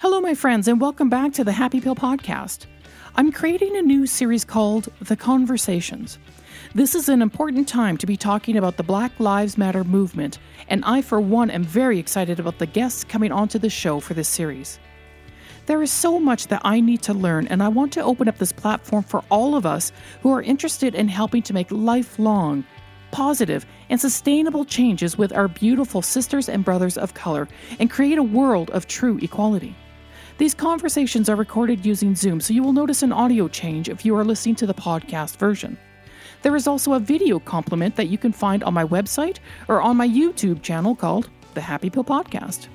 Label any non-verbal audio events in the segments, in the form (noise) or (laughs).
Hello, my friends, and welcome back to the Happy Pill Podcast. I'm creating a new series called The Conversations. This is an important time to be talking about the Black Lives Matter movement, and I, for one, am very excited about the guests coming onto the show for this series. There is so much that I need to learn, and I want to open up this platform for all of us who are interested in helping to make lifelong, positive, and sustainable changes with our beautiful sisters and brothers of color and create a world of true equality. These conversations are recorded using Zoom, so you will notice an audio change if you are listening to the podcast version. There is also a video complement that you can find on my website or on my YouTube channel called The Happy Pill Podcast.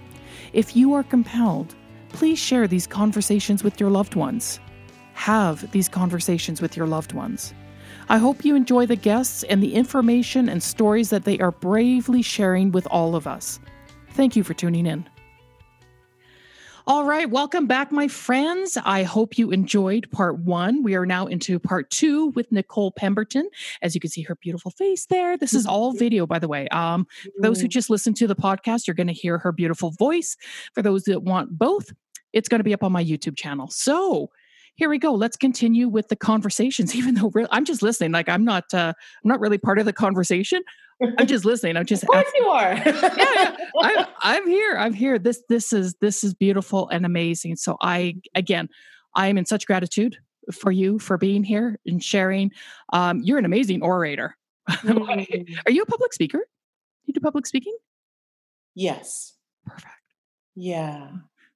If you are compelled, please share these conversations with your loved ones. Have these conversations with your loved ones. I hope you enjoy the guests and the information and stories that they are bravely sharing with all of us. Thank you for tuning in. All right, welcome back, my friends. I hope you enjoyed part one. We are now into part two with Nicole Pemberton. As you can see her beautiful face there. This is all video, by the way. Um, for those who just listen to the podcast, you're going to hear her beautiful voice. For those that want both, it's going to be up on my YouTube channel. So, here we go. Let's continue with the conversations. (laughs) Even though I'm just listening, like I'm not, uh, I'm not really part of the conversation. I'm just listening. I'm just. Of course you are. (laughs) yeah, yeah. I, I'm here. I'm here. This, this is, this is beautiful and amazing. So I, again, I am in such gratitude for you for being here and sharing. Um, you're an amazing orator. (laughs) Mm. Are you a public speaker? You do public speaking? yes. Perfect. Yeah.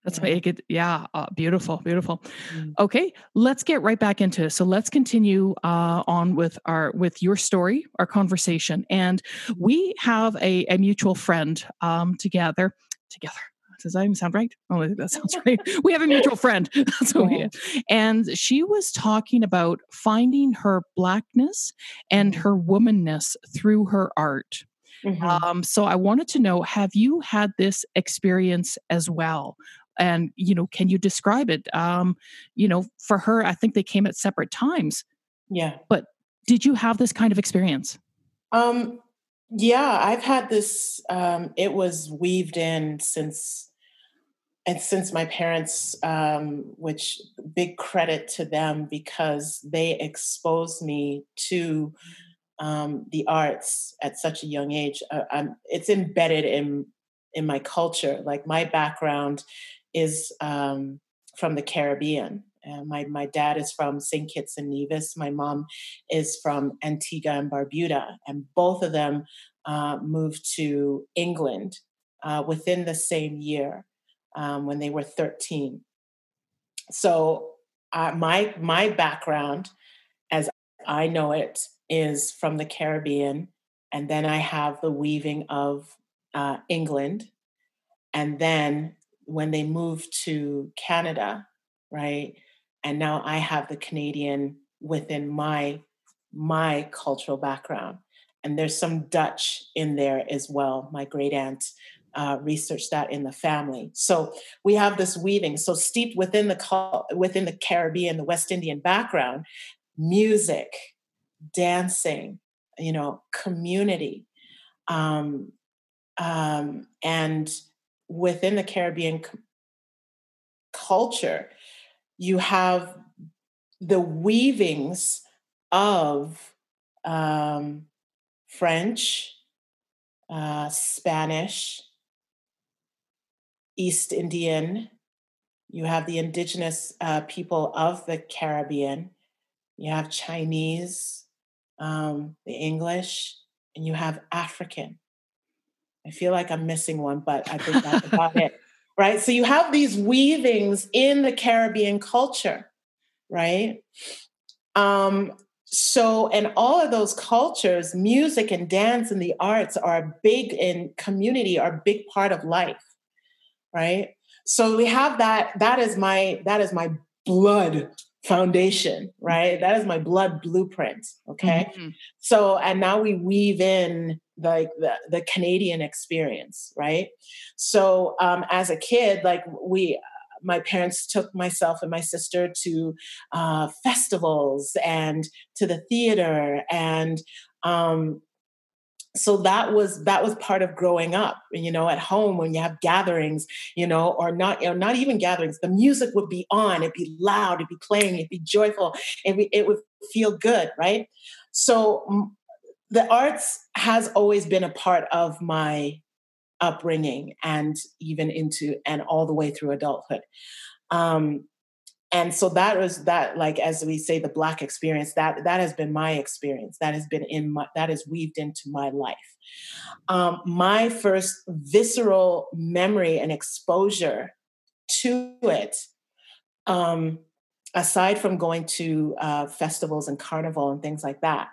That's Yeah. why it yeah, uh, beautiful, beautiful. Mm. Okay, let's get right back into it. So let's continue uh, on with our with your story, our conversation, and we have a, a mutual friend um, together. Together, does that even sound right? Oh, that sounds (laughs) right. We have a mutual friend. (laughs) That's what we Yeah. have. And she was talking about finding her blackness and Mhm. her womanness through her art. Mhm. Um, so I wanted to know, have you had this experience as well? And you know, can you describe it? Um, you know, for her, I think they came at separate times. yeah. But did you have this kind of experience? Um, yeah, I've had this, um, it was weaved in since, and since my parents, um, which big credit to them because they exposed me to um, the arts at such a young age. Uh, I'm, it's embedded in in my culture. Like my background is um, from the Caribbean. Uh, my my dad is from St. Kitts and Nevis. My mom is from Antigua and Barbuda, and both of them uh, moved to England uh, within the same year um, when they were 13. So uh, my my background, as I know it, is from the Caribbean, and then I have the weaving of uh, England, and then when they moved to Canada, right, and now I have the Canadian within my my cultural background, and there's some Dutch in there as well. My great aunt uh, researched that in the family, so we have this weaving. So steeped within the within the Caribbean, the West Indian background, music, dancing, you know, community, um, um, and within the Caribbean c- culture, you have the weavings of um, French, uh, Spanish, East Indian. You have the indigenous uh, people of the Caribbean. You have Chinese, um, the English, and you have African. I feel like I'm missing one, but I think that's (laughs) about it. Right. So you have these weavings in the Caribbean culture, right? Um, so, and all of those cultures, music and dance and the arts are big in community, are a big part of life, right? So we have that. That is my that is my blood foundation, right? That is my blood blueprint. Okay. Mhm. So, and now we weave in like the, the Canadian experience, right? So, um, as a kid, like we, my parents took myself and my sister to uh, festivals and to the theater and um, so that was that was part of growing up you know at home when you have gatherings you know or not you know, not even gatherings the music would be on it'd be loud it'd be playing it'd be joyful it, it would feel good right so the arts has always been a part of my upbringing and even into and all the way through adulthood. Um, and so that was that like as we say the black experience that that has been my experience. That has been in my that is weaved into my life. Um, my first visceral memory and exposure to it um, aside from going to uh, festivals and carnival and things like that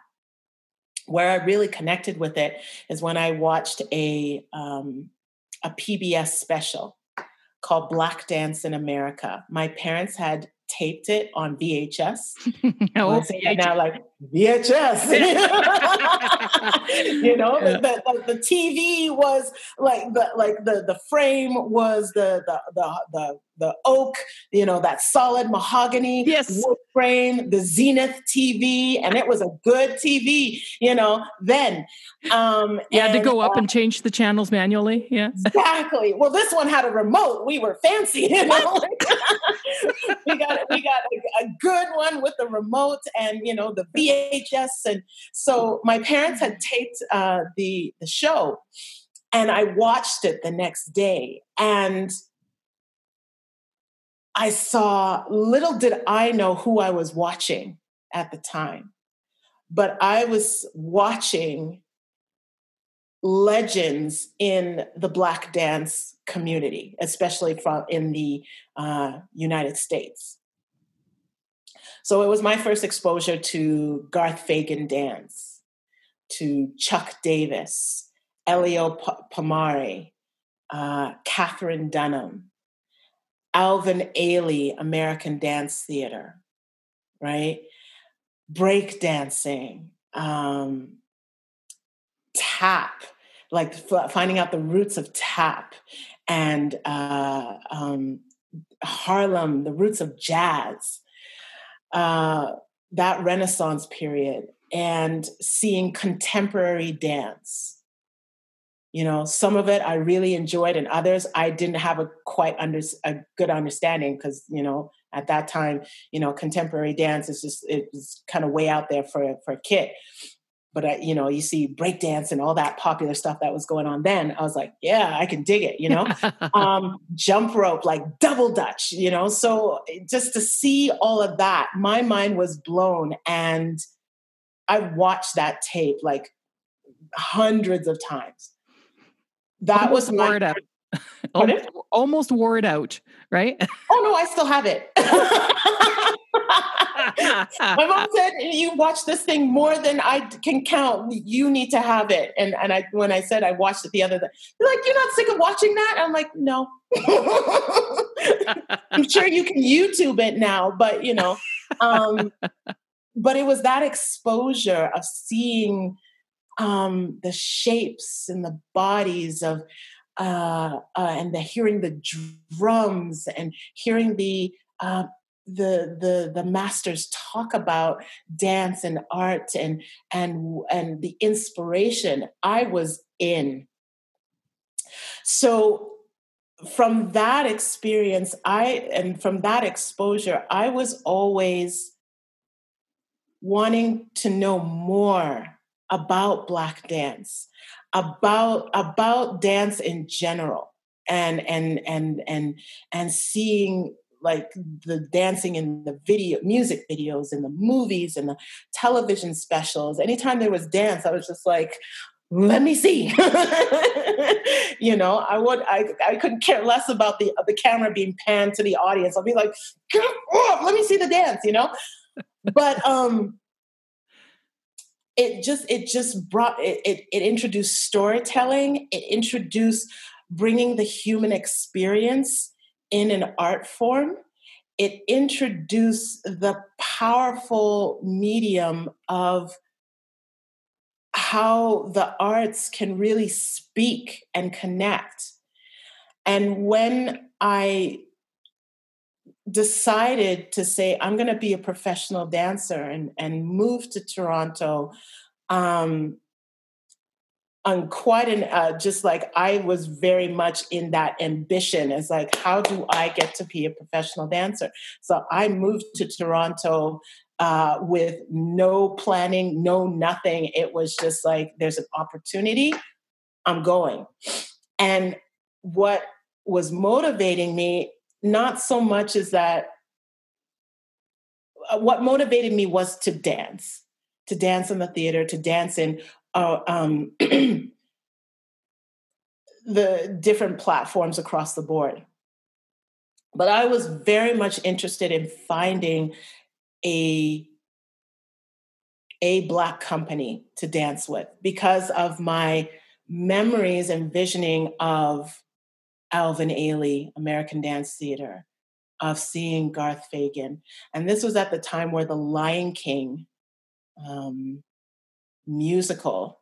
where i really connected with it is when i watched a um, a pbs special called Black Dance in America. My parents had taped it on VHS. oh, VHS. now like VHS. (laughs) you know, yeah. the, the, the, TV was like the like the the frame was the the the the, the oak, you know, that solid mahogany yes. wood frame, the Zenith TV, and it was a good TV, you know, then. Um You had to go up uh, and change the channels manually. Yeah. Exactly. Well, this one had a remote. We were fancy, you know. (laughs) we got we got a, a good one with the remote and you know the VHS and so my parents had taped uh, the the show, and I watched it the next day, and I saw. Little did I know who I was watching at the time, but I was watching legends in the black dance community, especially from in the uh, United States. So it was my first exposure to Garth Fagan dance, to Chuck Davis, Eleo P- Pomare, uh, Katherine Dunham, Alvin Ailey, American Dance Theater, right? Break dancing, um, tap, like finding out the roots of tap, and uh, um, Harlem, the roots of jazz uh, that Renaissance period and seeing contemporary dance. You know, some of it I really enjoyed, and others I didn't have a quite under a good understanding because you know at that time, you know, contemporary dance is just it was kind of way out there for for a kid but I, you know, you see breakdance and all that popular stuff that was going on then. I was like, yeah, I can dig it, you know. (laughs) um, jump rope, like double dutch, you know. So eh, just to see all of that, my mind was blown, and I watched that tape like hundreds of times. That was out. (laughs) almost, almost wore it out, right? (laughs) oh no, I still have it. (laughs) my mom said, "You watch this thing more than I can count. You need to have it." And and I when I said I watched it the other day, they're like, "You're not sick of watching that?" I'm like, "No." I'm sure you can YouTube it now, but you know, um, but it was that exposure of seeing um, the shapes and the bodies of uh, uh, and the hearing the drums and hearing the uh, the the the masters talk about dance and art and and and the inspiration i was in. So from that experience i and from that exposure i was always wanting to know more about black dance about about dance in general and and and and and seeing like the dancing in the video music videos and the movies and the television specials. Anytime there was dance i was just like let me see. (laughs) You know i would I, I couldn't care less about the the camera being panned to the audience. I'll be like let me see the dance you know? But um it just it just brought it, it, it introduced storytelling it introduced bringing the human experience in an art form, it introduced the powerful medium of how the arts can really speak and connect. And when I decided to say, I'm going to be a professional dancer and, and move to Toronto, um, on quite an uh, just like I was very much in that ambition as like how do I get to be a professional dancer? So I moved to Toronto uh, with no planning, no nothing. It was just like there's an opportunity, I'm going. And what was motivating me not so much as that uh, what motivated me was to dance to dance in the theater to dance in uh, um, (clears throat) the different platforms across the board. But I was very much interested in finding a a black company to dance with because of my memories and visioning of Alvin Ailey, American Dance Theater, of seeing Garth Fagan. And this was at the time where The Lion King um, musical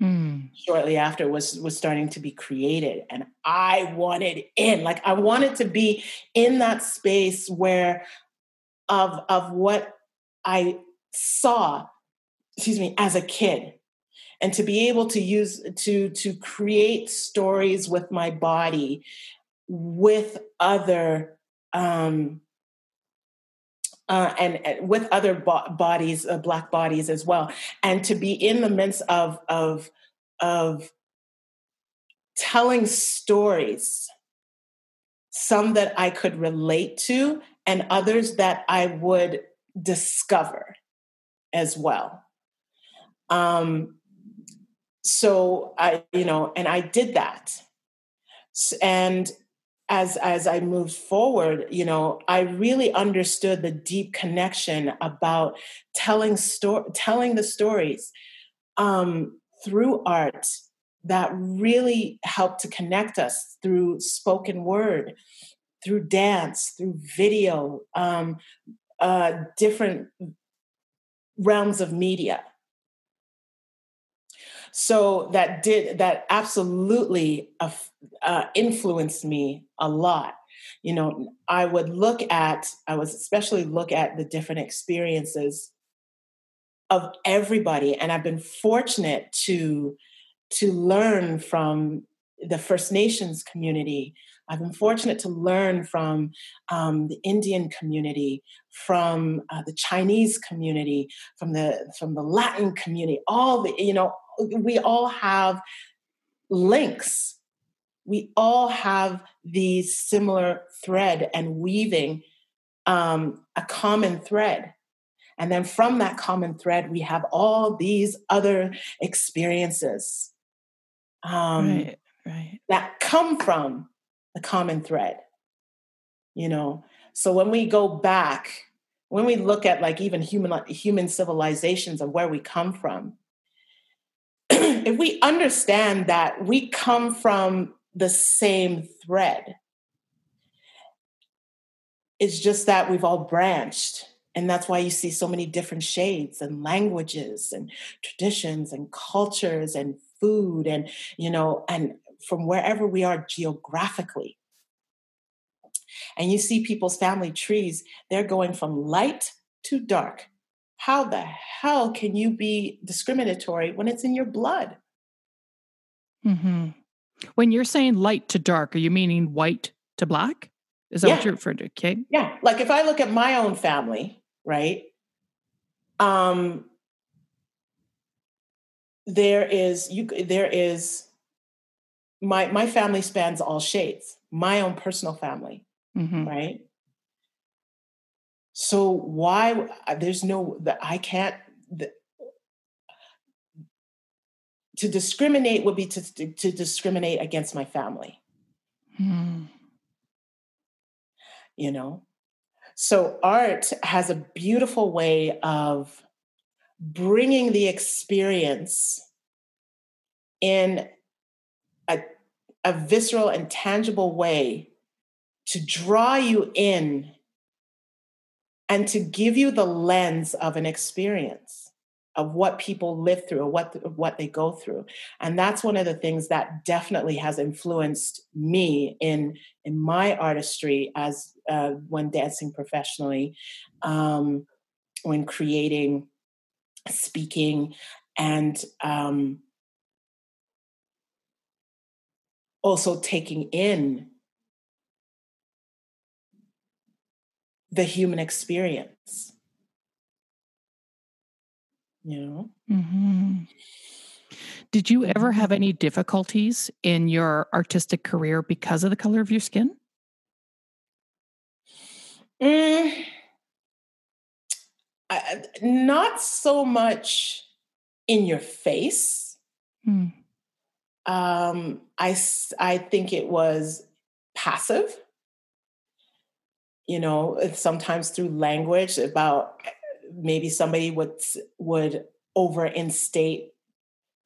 mm. shortly after was was starting to be created and i wanted in like i wanted to be in that space where of of what i saw excuse me as a kid and to be able to use to to create stories with my body with other um uh, and, and, with other bo- bodies, uh, black bodies as well, and to be in the midst of of of telling stories, some that I could relate to, and others that I would discover as well. Um, so I, you know, and I did that, and as as I moved forward, you know, I really understood the deep connection about telling story, telling the stories um, through art that really helped to connect us through spoken word, through dance, through video, um, uh, different realms of media so that did that absolutely uh, uh, influenced me a lot. You know i would look at i was especially look at the different experiences of everybody and i've been fortunate to to learn from the first nations community. I've been fortunate to learn from um, the indian community from uh, the chinese community from the from the latin community all the you know we all have links. We all have these similar thread and weaving um, a common thread. And then from that common thread, we have all these other experiences um, right, right. that come from the common thread. You know, so when we go back, when we look at like even human human civilizations of where we come from, if we understand that we come from the same thread, it's just that we've all branched. And that's why you see so many different shades and languages and traditions and cultures and food and, you know, and from wherever we are geographically. And you see people's family trees, they're going from light to dark, how the hell can you be discriminatory when it's in your blood? Mm-hmm. When you're saying light to dark, are you meaning white to black? Is that yeah. what you're referring to? Okay. Yeah. Like if I look at my own family, right? Um, there is you there is my my family spans all shades my own personal family mm-hmm. right so why uh, there's no that I can't the, to discriminate would be to, to discriminate against my family. Hmm. You know? So art has a beautiful way of bringing the experience in a, a visceral and tangible way to draw you in and to give you the lens of an experience of what people live through what what they go through. And that's one of the things that definitely has influenced me in in my artistry as uh, when dancing professionally um, when creating speaking and um, also taking in the human experience. You know? Mm-hmm. Did you ever have any difficulties in your artistic career because of the color of your skin? Mm, I, not so much in your face. Mm. Um, I, I think it was passive. You know, uh, sometimes through language about eh, maybe somebody would would over instate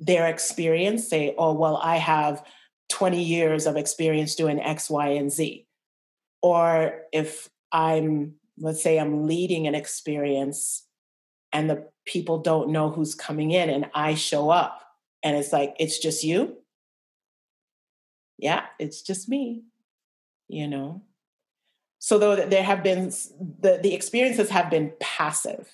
their experience, say, oh, well, I have 20 years of experience doing X, Y, and Z. Or if I'm, let's say I'm leading an experience and the people don't know who's coming in and I show up and it's like, it's just you. Yeah, it's just me, you know. So though there have been the, the experiences have been passive.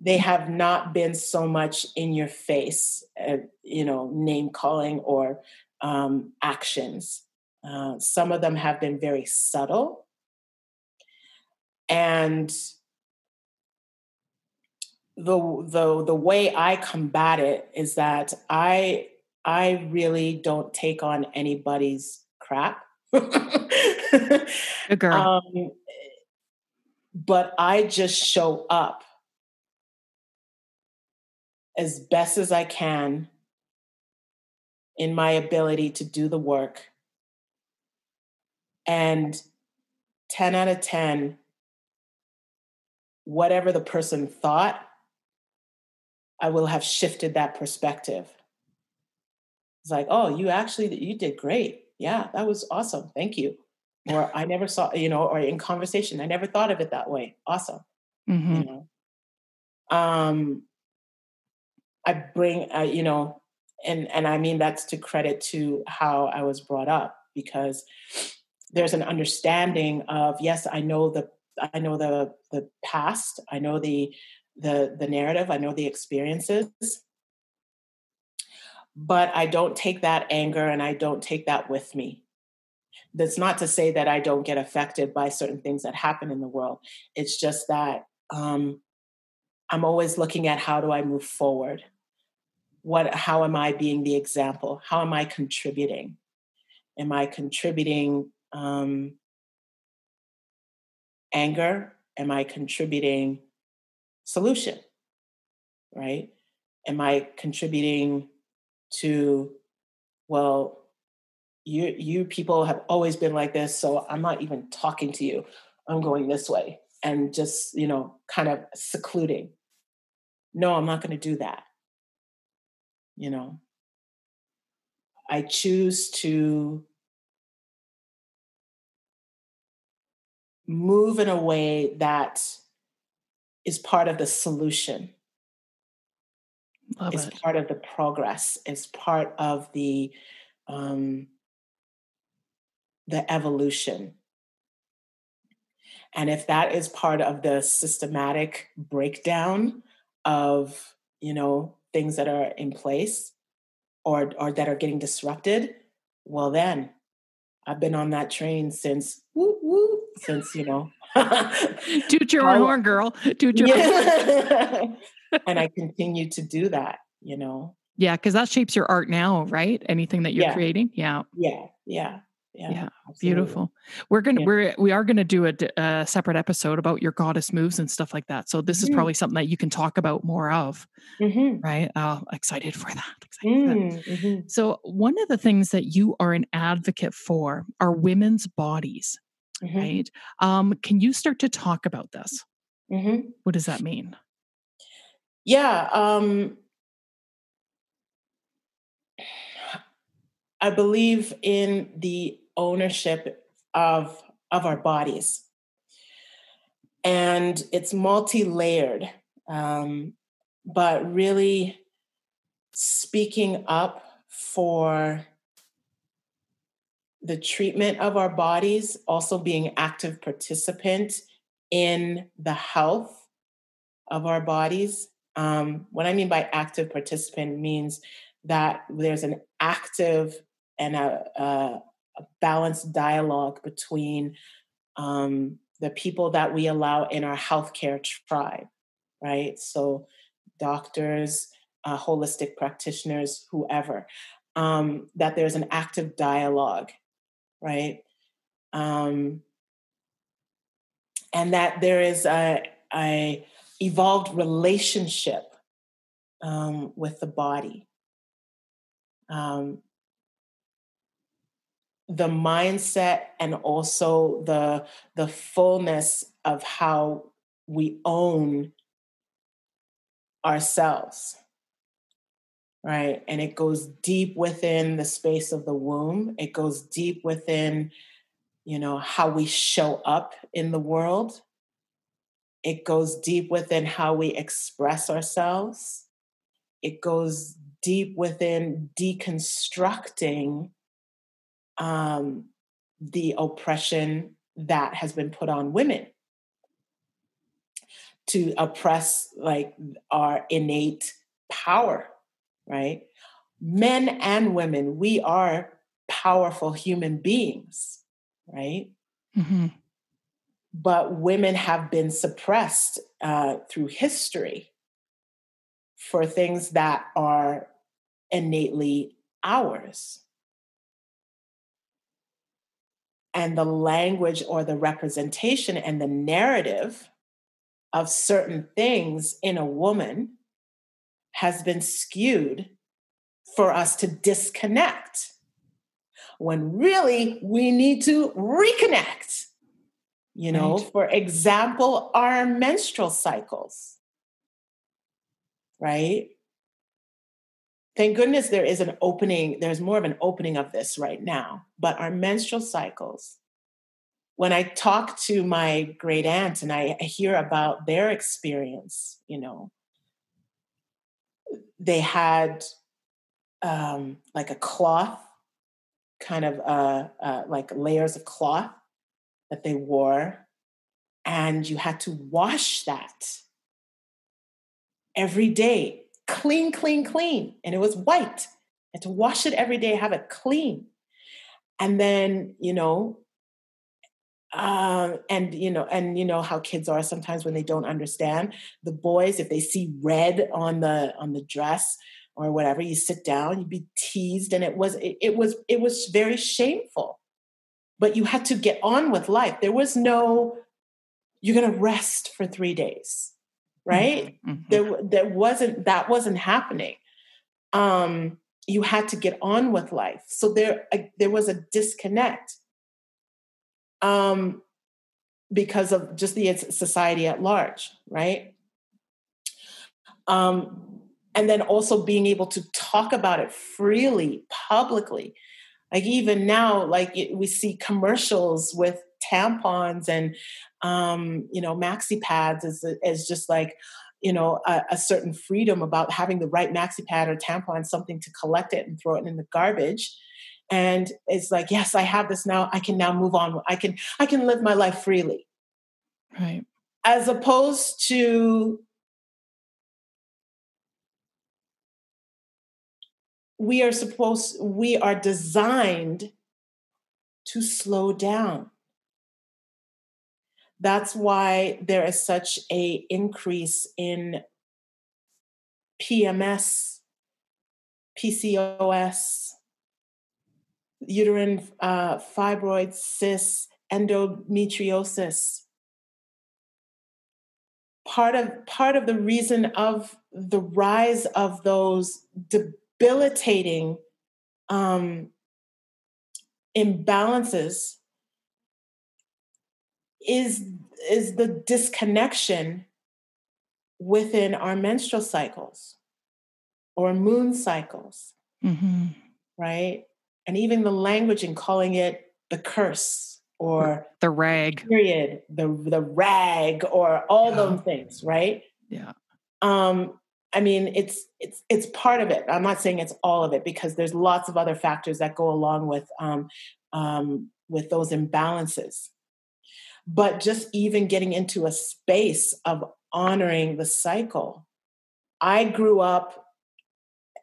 They have not been so much in your face, uh, you know, name calling or um, actions. Uh, some of them have been very subtle and the the the way I combat it is that I I really don't take on anybody's crap. Good (laughs) girl. Um, but I just show up as best as I can in my ability to do the work. And 10 out of 10, whatever the person thought, I will have shifted that perspective. It's like, oh, you actually you did great. Yeah, that was awesome. Thank you. Or I never saw, you know, or in conversation, I never thought of it that way. Awesome. Mm-hmm. You know. Um I bring uh, you know, and and I mean that's to credit to how I was brought up because there's an understanding of yes, I know the I know the the past, I know the the the narrative, I know the experiences. But I don't take that anger and I don't take that with me. That's not to say that I don't get affected by certain things that happen in the world. It's just that um, I'm always looking at how do I move forward? What how am I being the example? How am I contributing? Am I contributing um, anger? Am I contributing solution? Right? Am I contributing to, well, you you people have always been like this, so I'm not even talking to you. I'm going this way and just, you know, kind of secluding. No, I'm not going to do that. You know, I choose to move in a way that is part of the solution Love is it. part of the progress is part of the um, the evolution and if that is part of the systematic breakdown of you know things that are in place or or that are getting disrupted well then i've been on that train since woo, woo, since you know toot your own (laughs) horn girl toot your yeah. (laughs) and i (laughs) continue to do that you know yeah because that shapes your art now right anything that you're yeah. creating yeah yeah yeah yeah, yeah beautiful we're gonna yeah. we're we are gonna do a, a, separate episode about your goddess moves and stuff like that so this mm-hmm. is probably something that you can talk about more of mm-hmm. right oh excited for that excited mm-hmm. for that. Mm-hmm. so one of the things that you are an advocate for are women's bodies mm-hmm. right? Um, can you start to talk about this? Mm-hmm. What does that mean? Yeah. Um, I believe in the ownership of of our bodies, and it's multi-layered. Um, but really speaking up for the treatment of our bodies, also being active participant in the health of our bodies. Um, what I mean by active participant means that there's an active and a, a, a balanced dialogue between um, the people that we allow in our healthcare tribe, right? So, doctors, uh, holistic practitioners, whoever, um, that there's an active dialogue, right? Um, and that there is a, a evolved relationship um, with the body. Um, the mindset and also the the fullness of how we own ourselves right? And it goes deep within the space of the womb. It goes deep within you know how we show up in the world it goes deep within how we express ourselves it goes deep within deconstructing um, the oppression that has been put on women to oppress like our innate power right? Men and women, we are powerful human beings, right? Mm-hmm. But women have been suppressed uh, through history for things that are innately ours. And the language or the representation and the narrative of certain things in a woman has been skewed for us to disconnect when really we need to reconnect. You know, right. for example, our menstrual cycles, right? Thank goodness there is an opening, there's more of an opening of this right now. But our menstrual cycles, when I talk to my great aunt and I hear about their experience, you know, they had um, like a cloth, kind of uh, uh, like layers of cloth that they wore, and you had to wash that every day, clean, clean, clean, and it was white. You had to wash it every day, have it clean, and then you know um, and you know and you know how kids are sometimes when they don't understand. The boys if they see red on the on the dress or whatever you sit down you'd be teased. And it was it, it was it was very shameful but you had to get on with life there was no you're going to rest for 3 days right mm-hmm. mm-hmm. there there wasn't that wasn't happening um you had to get on with life so there uh, there was a disconnect um, because of just the society at large, right? Um, and then also being able to talk about it freely, publicly. Like even now, like we see commercials with tampons and um, you know maxi pads as as just like you know a, a, certain freedom about having the right maxi pad or tampon, something to collect it and throw it in the garbage. And it's like yes i have this now. I can now move on. I can i can live my life freely. Right. As opposed to we are supposed we are designed to slow down that's why there is such a increase in pms pcos uterine uh, fibroids, cysts, endometriosis. Part of part of the reason of the rise of those debilitating um, imbalances is is the disconnection within our menstrual cycles or moon cycles, mm-hmm. right? and even the language and calling it the curse or the rag period the the rag or all yeah. those things right yeah um i mean it's it's it's part of it i'm not saying it's all of it because there's lots of other factors that go along with um um with those imbalances but just even getting into a space of honoring the cycle i grew up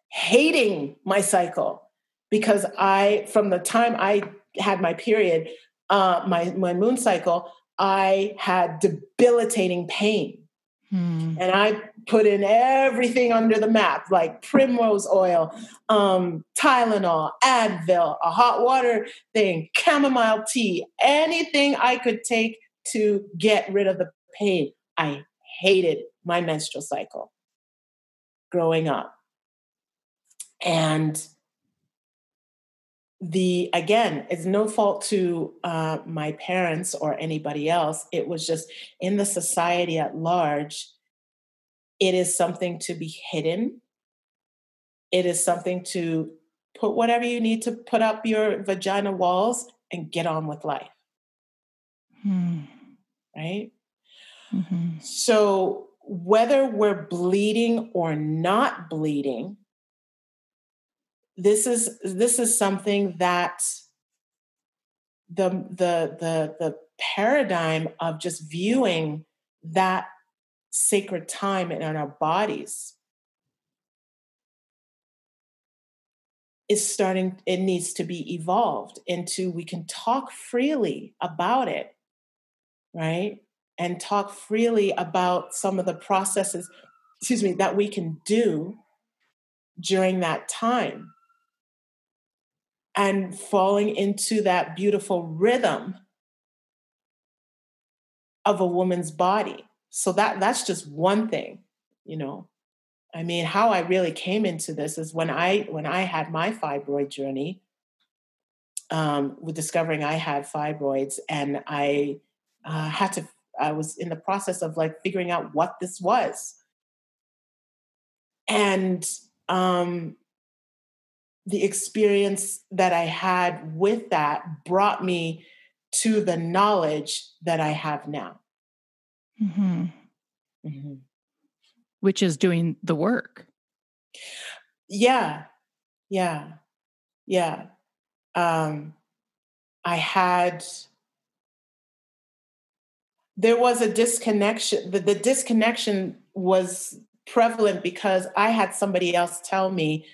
hating my cycle because I, from the time I had my period, uh, my my moon cycle, I had debilitating pain. Hmm. And I put in everything under the map, like primrose oil, um, Tylenol, Advil, a hot water thing, chamomile tea, anything I could take to get rid of the pain. I hated my menstrual cycle growing up. And the again it's no fault to uh, my parents or anybody else it was just in the society at large it is something to be hidden it is something to put whatever you need to put up your vagina walls and get on with life hmm. right mm-hmm. so whether we're bleeding or not bleeding this is this is something that the the the the paradigm of just viewing that sacred time in our bodies is starting it needs to be evolved into we can talk freely about it right? And talk freely about some of the processes excuse me that we can do during that time and falling into that beautiful rhythm of a woman's body. So that that's just one thing, you know. I mean, how I really came into this is when I when I had my fibroid journey, um, with discovering I had fibroids, and I uh, had to. I was in the process of like figuring out what this was, and um, the experience that I had with that brought me to the knowledge that I have now. Mm-hmm. Mm-hmm. Which is doing the work. Yeah. Yeah. Yeah. Um, I had, there was a disconnection. The, the disconnection was prevalent because I had somebody else tell me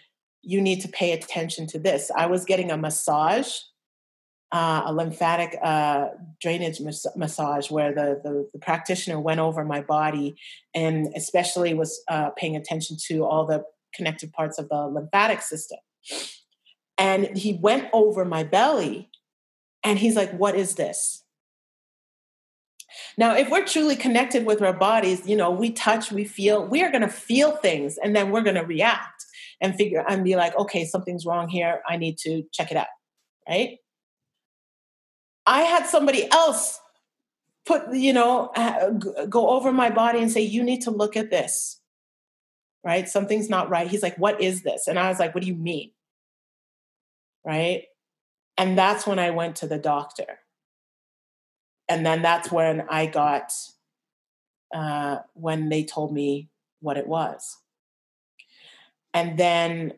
you need to pay attention to this. I was getting a massage, uh, a lymphatic uh, drainage mas- massage, where the, the, the, practitioner went over my body and especially was uh, paying attention to all the connected parts of the lymphatic system. And he went over my belly and he's like, What is this? Now, if we're truly connected with our bodies, you know, we touch, we feel, we are going to feel things and then we're going to react and figure and be like, okay, something's wrong here. I need to check it out. Right. I had somebody else put, you know, go over my body and say, you need to look at this. Right. Something's not right. He's like, what is this? And I was like, what do you mean? Right. And that's when I went to the doctor. And then that's when I got, uh, when they told me what it was and then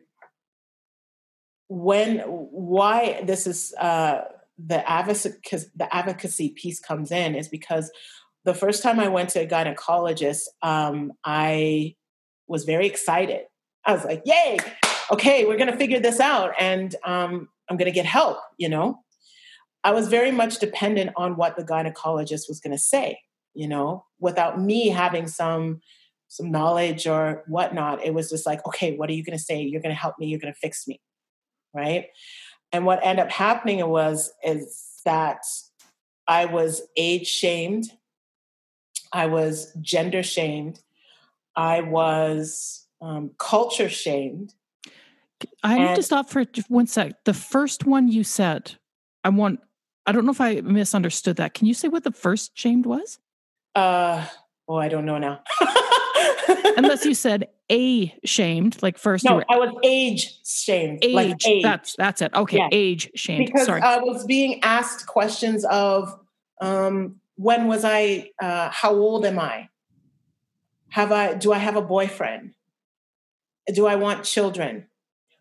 when why this is uh, the advocacy the advocacy piece comes in is because the first time I went to a gynecologist, um, I was very excited. I was like, "Yay! Okay, we're to figure this out, and um, I'm to get help." You know, I was very much dependent on what the gynecologist was to say. You know, without me having some some knowledge or whatnot. It was just like, okay, what are you going to say? You're going to help me. You're going to fix me, right? And what ended up happening was is that I was age shamed, I was gender shamed, I was um, culture shamed. I need to stop for one sec. The first one you said, I want. I don't know if I misunderstood that. Can you say what the first shamed was? Uh, oh, I don't know now. (laughs) (laughs) Unless you said a shamed, like first. No, I was age shamed. Age. Like age. That's that's it. Okay, yeah. age shamed. Because Sorry. I was being asked questions of um, when was I? Uh, how old am I? Have I? Do I have a boyfriend? Do I want children?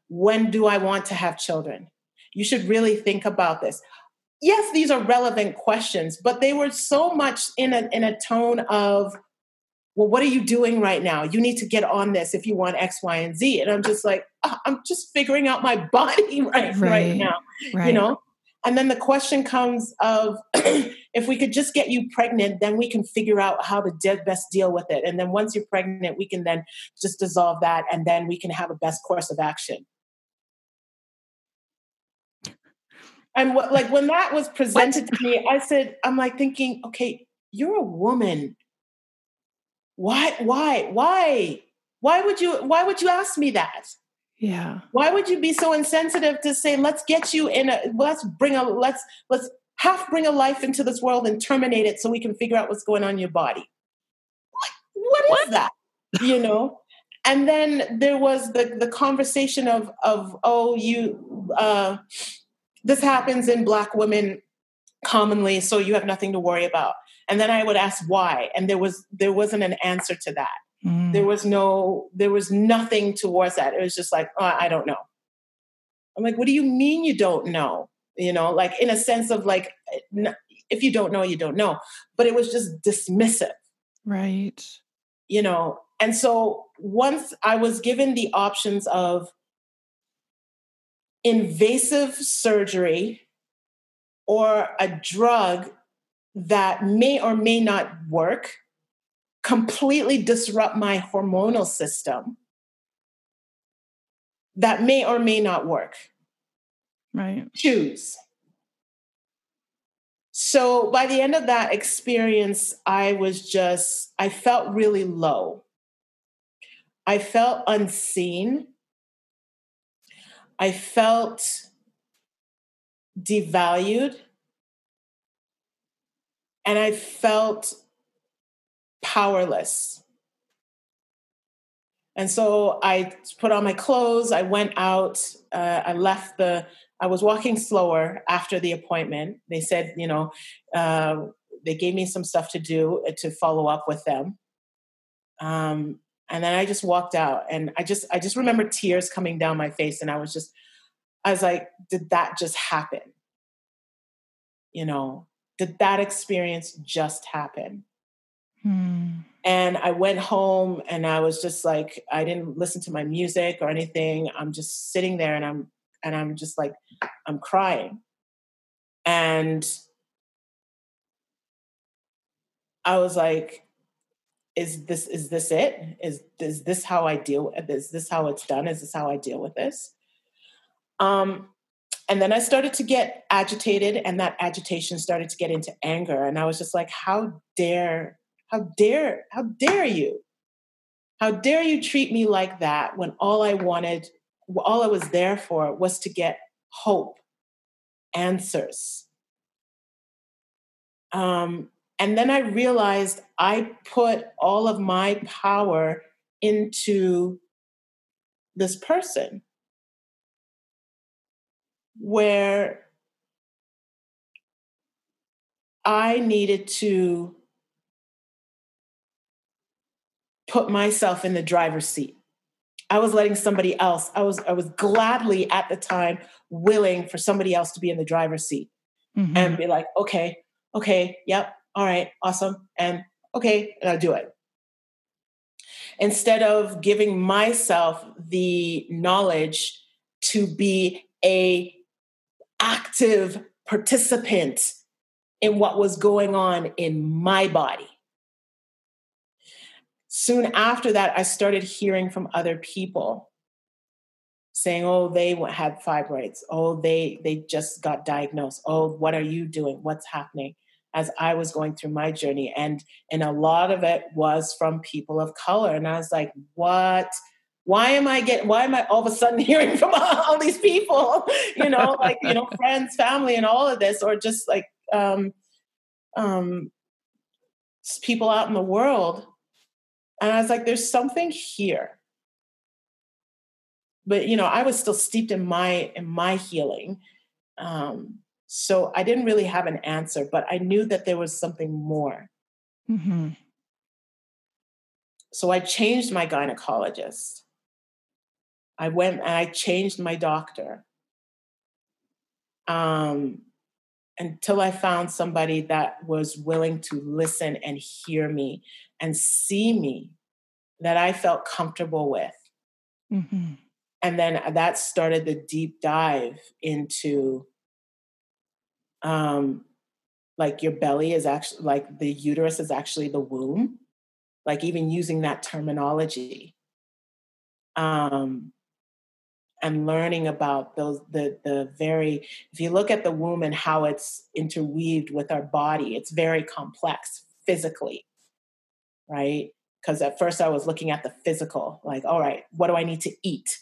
When do I want to have children? You should really think about this. Yes, these are relevant questions, but they were so much in a in a tone of well, what are you doing right now? You need to get on this if you want X, Y, and Z. And I'm just like, oh, I'm just figuring out my (laughs) body right, right, right now, right. you know? And then the question comes of (clears throat) if we could just get you pregnant, then we can figure out how to de- best deal with it. And then once you're pregnant, we can then just dissolve that and then we can have a best course of action. And what, like when that was presented to me, I said, I'm like thinking, okay, you're a woman. Why, why, why, why would you, why would you ask me that? Yeah. Why would you be so insensitive to say, let's get you in a, let's bring a, let's, let's half bring a life into this world and terminate it so we can figure out what's going on in your body? What what is what? that? You know? And then there was the, the conversation of, of, oh, you, uh, this happens in black women commonly, so you have nothing to worry about. And then I would ask why. And there was, there wasn't an answer to that. Mm. There was no, there was nothing towards that. It was just like, oh, I don't know. I'm like, what do you mean you don't know? You know, like in a sense of like, if you don't know, you don't know. But it was just dismissive. Right. You know, and so once I was given the options of invasive surgery or a drug that may or may not work, completely disrupt my hormonal system that may or may not work. Right. Choose. So by the end of that experience, I was just, I felt really low. I felt unseen. I felt devalued. And I felt powerless. And so I put on my clothes, I went out, uh, I left the, I was walking slower after the appointment. They said, you know, uh, they gave me some stuff to do uh, to follow up with them. Um, and then I just walked out and I just, I just remember tears coming down my face. And I was just, I was like, did that just happen? You know, did that experience just happen? Hmm. And I went home and I was just like, I didn't listen to my music or anything. I'm just sitting there and I'm and I'm just like, I'm crying. And I was like, is this is this it? Is is this how I deal with is this how it's done? Is this how I deal with this? Um and then I started to get agitated, and that agitation started to get into anger. And I was just like, how dare how dare, how dare you? How dare you treat me like that when all I wanted, all I was there for was to get hope, answers. Um, and then I realized I put all of my power into this person where I needed to put myself in the driver's seat. I was letting somebody else, I was, I was gladly at the time willing for somebody else to be in the driver's seat mm-hmm. and be like, okay, okay, yep, all right, awesome. And okay, and I'll do it. Instead of giving myself the knowledge to be a active participant in what was going on in my body soon after that, I started hearing from other people saying, "Oh, they had fibroids. Oh, they they just got diagnosed. Oh, what are you doing? What's happening?" As I was going through my journey, and and a lot of it was from people of color, and I was like, "What?" Why am I getting? Why am I all of a sudden (laughs) hearing from all these people? (laughs) You know, like you know, friends, family, and all of this, or just like um, um, people out in the world and I was like, there's something here. But you know, I was still steeped in my in my healing. Um, so I didn't really have an answer, but I knew that there was something more. Mm-hmm. So I changed my gynecologist. I went and I changed my doctor. Um, until I found somebody that was willing to listen and hear me and see me that I felt comfortable with. Mm-hmm. And then that started the deep dive into um, like your belly is actually like the uterus is actually the womb, like even using that terminology. Um, and learning about those the the very if you look at the womb and how it's interweaved with our body it's very complex physically right because at first i was looking at the physical like all right what do i need to eat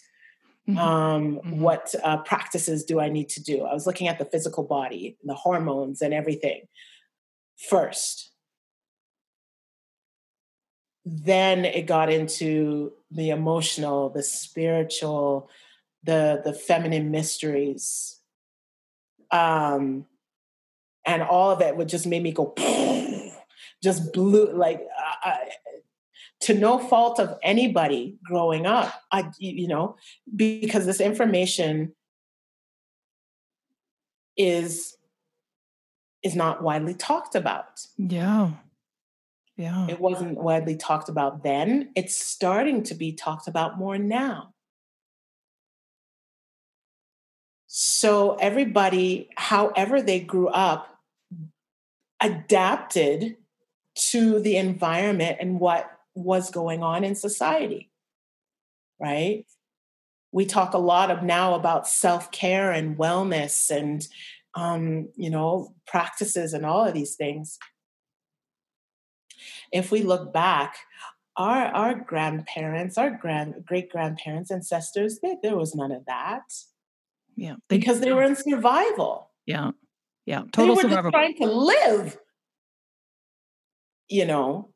mm-hmm. Um, mm-hmm. what uh, practices do i need to do i was looking at the physical body the hormones and everything first then it got into the emotional the spiritual the the feminine mysteries. Um and all of it would just make me go (laughs) just blew like uh, to no fault of anybody growing up i you know because this information is is not widely talked about. Yeah. Yeah. It wasn't widely talked about then. It's starting to be talked about more now So everybody, however they grew up, adapted to the environment and what was going on in society. Right? We talk a lot of now about self-care and wellness and um, you know, practices and all of these things. If we look back, our our grandparents, our grand great grandparents, ancestors, they, there was none of that. Yeah. They, because they were in survival. Yeah. Yeah. Total they were survival. Just trying to live. You know.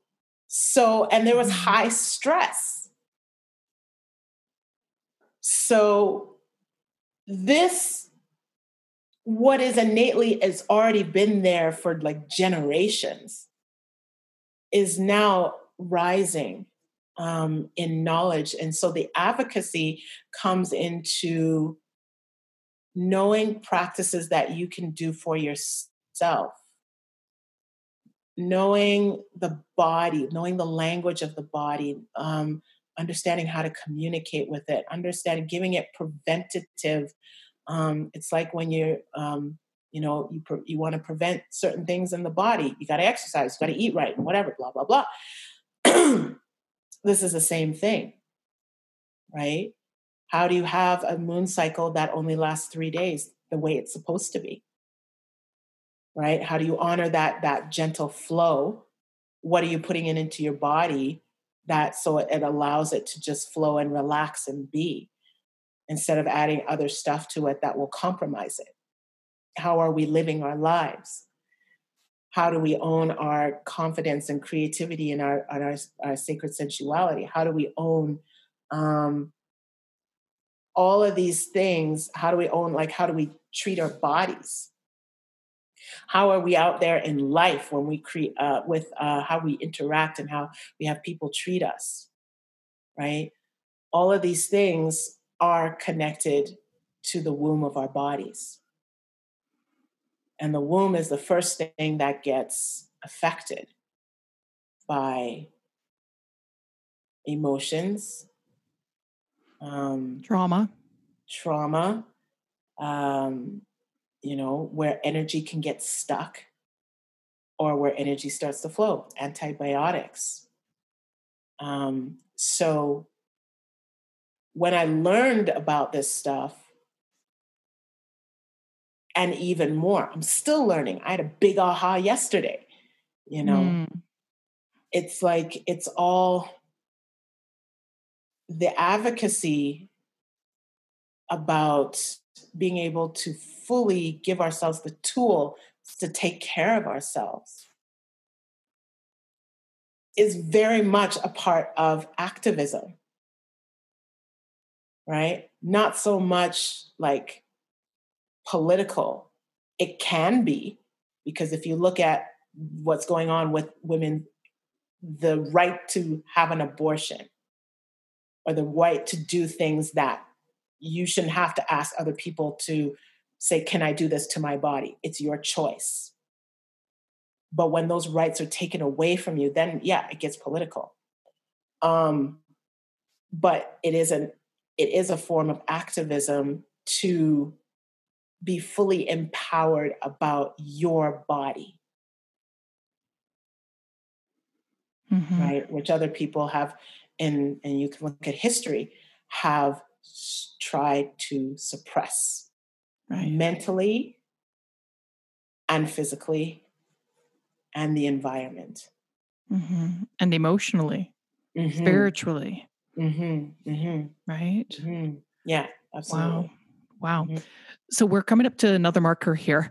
So and there was mm-hmm. high stress. So this what is innately has already been there for like generations is now rising um, in knowledge and so the advocacy comes into knowing practices that you can do for yourself, knowing the body, knowing the language of the body, um, understanding how to communicate with it, understanding, giving it preventative. Um, it's like when you're, um, you know, you pre- you want to prevent certain things in the body. You got to exercise, you got to eat right, and whatever, blah blah blah. (clears throat) this is the same thing, right? How do you have a moon cycle that only lasts three days the way it's supposed to be? Right? How do you honor that that gentle flow? What are you putting in into your body that so it allows it to just flow and relax and be instead of adding other stuff to it that will compromise it? How are we living our lives? How do we own our confidence and creativity and our, our, our sacred sensuality? How do we own um, all of these things how do we own like how do we treat our bodies? How are we out there in life when we create uh, with uh, how we interact and how we have people treat us right? All of these things are connected to the womb of our bodies. And the womb is the first thing that gets affected by emotions um, trauma, trauma, um, you know, where energy can get stuck or where energy starts to flow, antibiotics. Um, so when I learned about this stuff, and even more, I'm still learning. I had a big aha yesterday, you know. Mm. It's like it's all the advocacy about being able to fully give ourselves the tool to take care of ourselves is very much a part of activism right? Not so much like political. It can be because if you look at what's going on with women the right to have an abortion or the right to do things that you shouldn't have to ask other people to say, Can I do this to my body? It's your choice. But when those rights are taken away from you, then yeah, it gets political. Um, but it is an it is a form of activism to be fully empowered about your body. Mm-hmm. Right, which other people have, and and you can look at history, have tried to suppress right. mentally and physically and the environment mm-hmm. and emotionally mm-hmm. spiritually mm-hmm. mm-hmm. right mm-hmm. yeah absolutely wow wow mm-hmm. so we're coming up to another marker here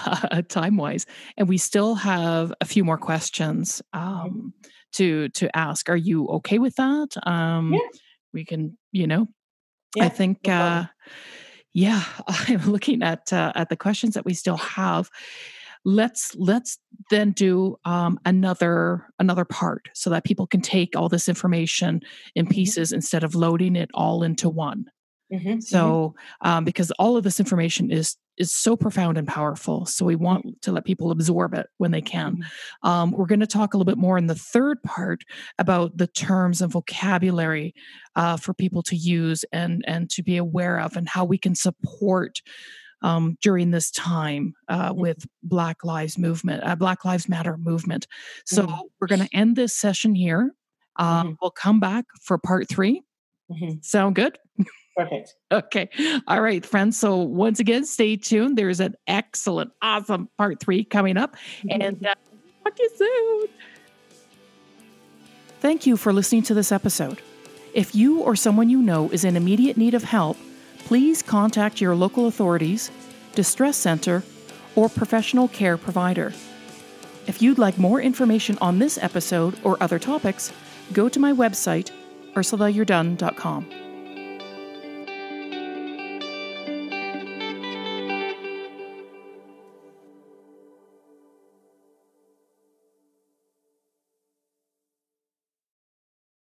(laughs) time wise and we still have a few more questions um, to to ask are you okay with that um yeah. we can you know yeah, I think, no uh, yeah, (laughs) I'm looking at uh, at the questions that we still have. Let's let's then do um, another another part so that people can take all this information in mm-hmm. pieces instead of loading it all into one. Mm-hmm, mm-hmm. so, mm-hmm. Um, because all of this information is is so profound and powerful, so we want to let people absorb it when they can. Mm-hmm. Um, we're going to talk a little bit more in the third part about the terms and vocabulary uh, for people to use and and to be aware of, and how we can support um, during this time uh, mm-hmm. with Black Lives Movement, uh, Black Lives Matter movement. So mm-hmm. we're going to end this session here. mm-hmm. We'll come back for part 3 Sound good? (laughs) Perfect. Okay. All right, friends. So once again, stay tuned. There's an excellent, awesome part three coming up. Mm-hmm. And uh, talk to you soon. Thank you for listening to this episode. If you or someone you know is in immediate need of help, please contact your local authorities, distress center, or professional care provider. If you'd like more information on this episode or other topics, go to my website, ursulayourdone.com.